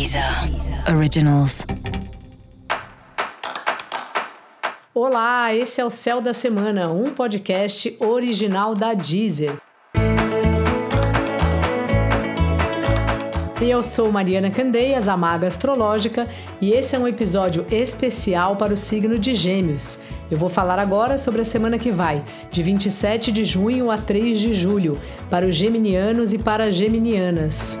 Deezer Originals. Olá, esse é o Céu da Semana, um podcast original da Deezer. Eu sou Mariana Candeias, a Maga Astrológica, e esse é um episódio especial para o signo de Gêmeos. Eu vou falar agora sobre a semana que vai, de 27 de junho a 3 de julho, para os geminianos e para as geminianas.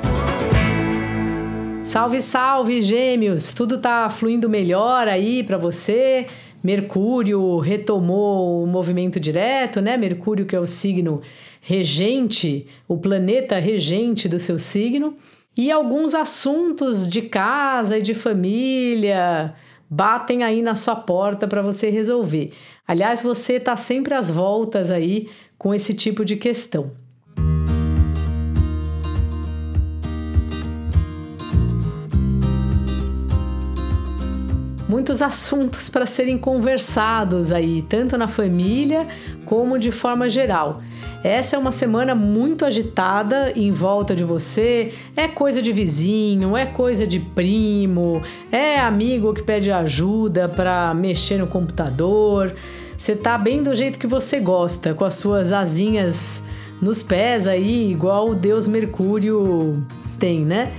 Salve, salve, Gêmeos! Tudo tá fluindo melhor aí para você? Mercúrio retomou o movimento direto, né? Mercúrio, que é o signo regente, o planeta regente do seu signo e alguns assuntos de casa e de família batem aí na sua porta para você resolver. Aliás, você está sempre às voltas aí com esse tipo de questão. Muitos assuntos para serem conversados aí, tanto na família como de forma geral. Essa é uma semana muito agitada em volta de você. É coisa de vizinho, é coisa de primo, é amigo que pede ajuda para mexer no computador. Você tá bem do jeito que você gosta, com as suas asinhas nos pés aí, igual o Deus Mercúrio tem, né?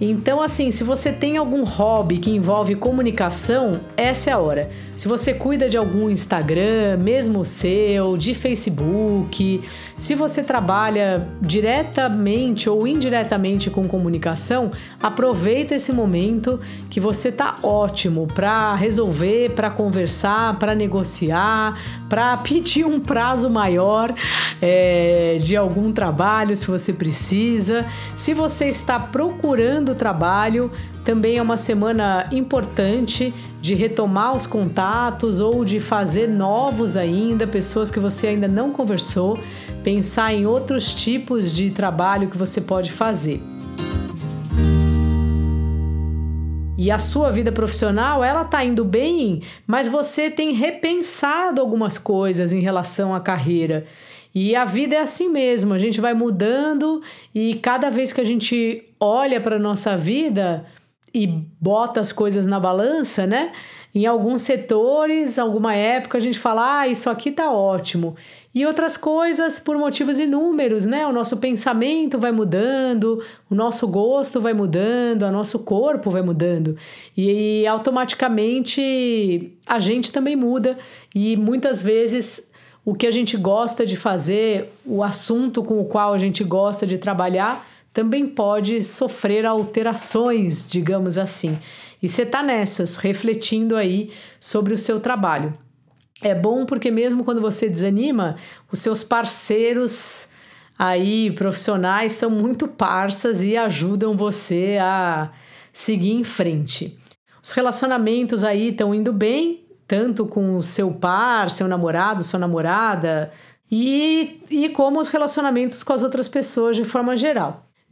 Então, assim, se você tem algum hobby que envolve comunicação, essa é a hora. Se você cuida de algum Instagram, mesmo seu, de Facebook, se você trabalha diretamente ou indiretamente com comunicação, aproveita esse momento que você tá ótimo para resolver, para conversar, para negociar, para pedir um prazo maior é, de algum trabalho, se você precisa. Se você está procurando trabalho, também é uma semana importante de retomar os contatos ou de fazer novos ainda, pessoas que você ainda não conversou, pensar em outros tipos de trabalho que você pode fazer. E a sua vida profissional, ela tá indo bem, mas você tem repensado algumas coisas em relação à carreira. E a vida é assim mesmo, a gente vai mudando e cada vez que a gente olha para nossa vida, e bota as coisas na balança, né? Em alguns setores, alguma época a gente fala, ah, isso aqui tá ótimo. E outras coisas por motivos inúmeros, né? O nosso pensamento vai mudando, o nosso gosto vai mudando, o nosso corpo vai mudando. E, e automaticamente a gente também muda. E muitas vezes o que a gente gosta de fazer, o assunto com o qual a gente gosta de trabalhar, também pode sofrer alterações, digamos assim. E você está nessas, refletindo aí sobre o seu trabalho. É bom porque mesmo quando você desanima, os seus parceiros aí profissionais são muito parças e ajudam você a seguir em frente. Os relacionamentos aí estão indo bem, tanto com o seu par, seu namorado, sua namorada, e, e como os relacionamentos com as outras pessoas de forma geral.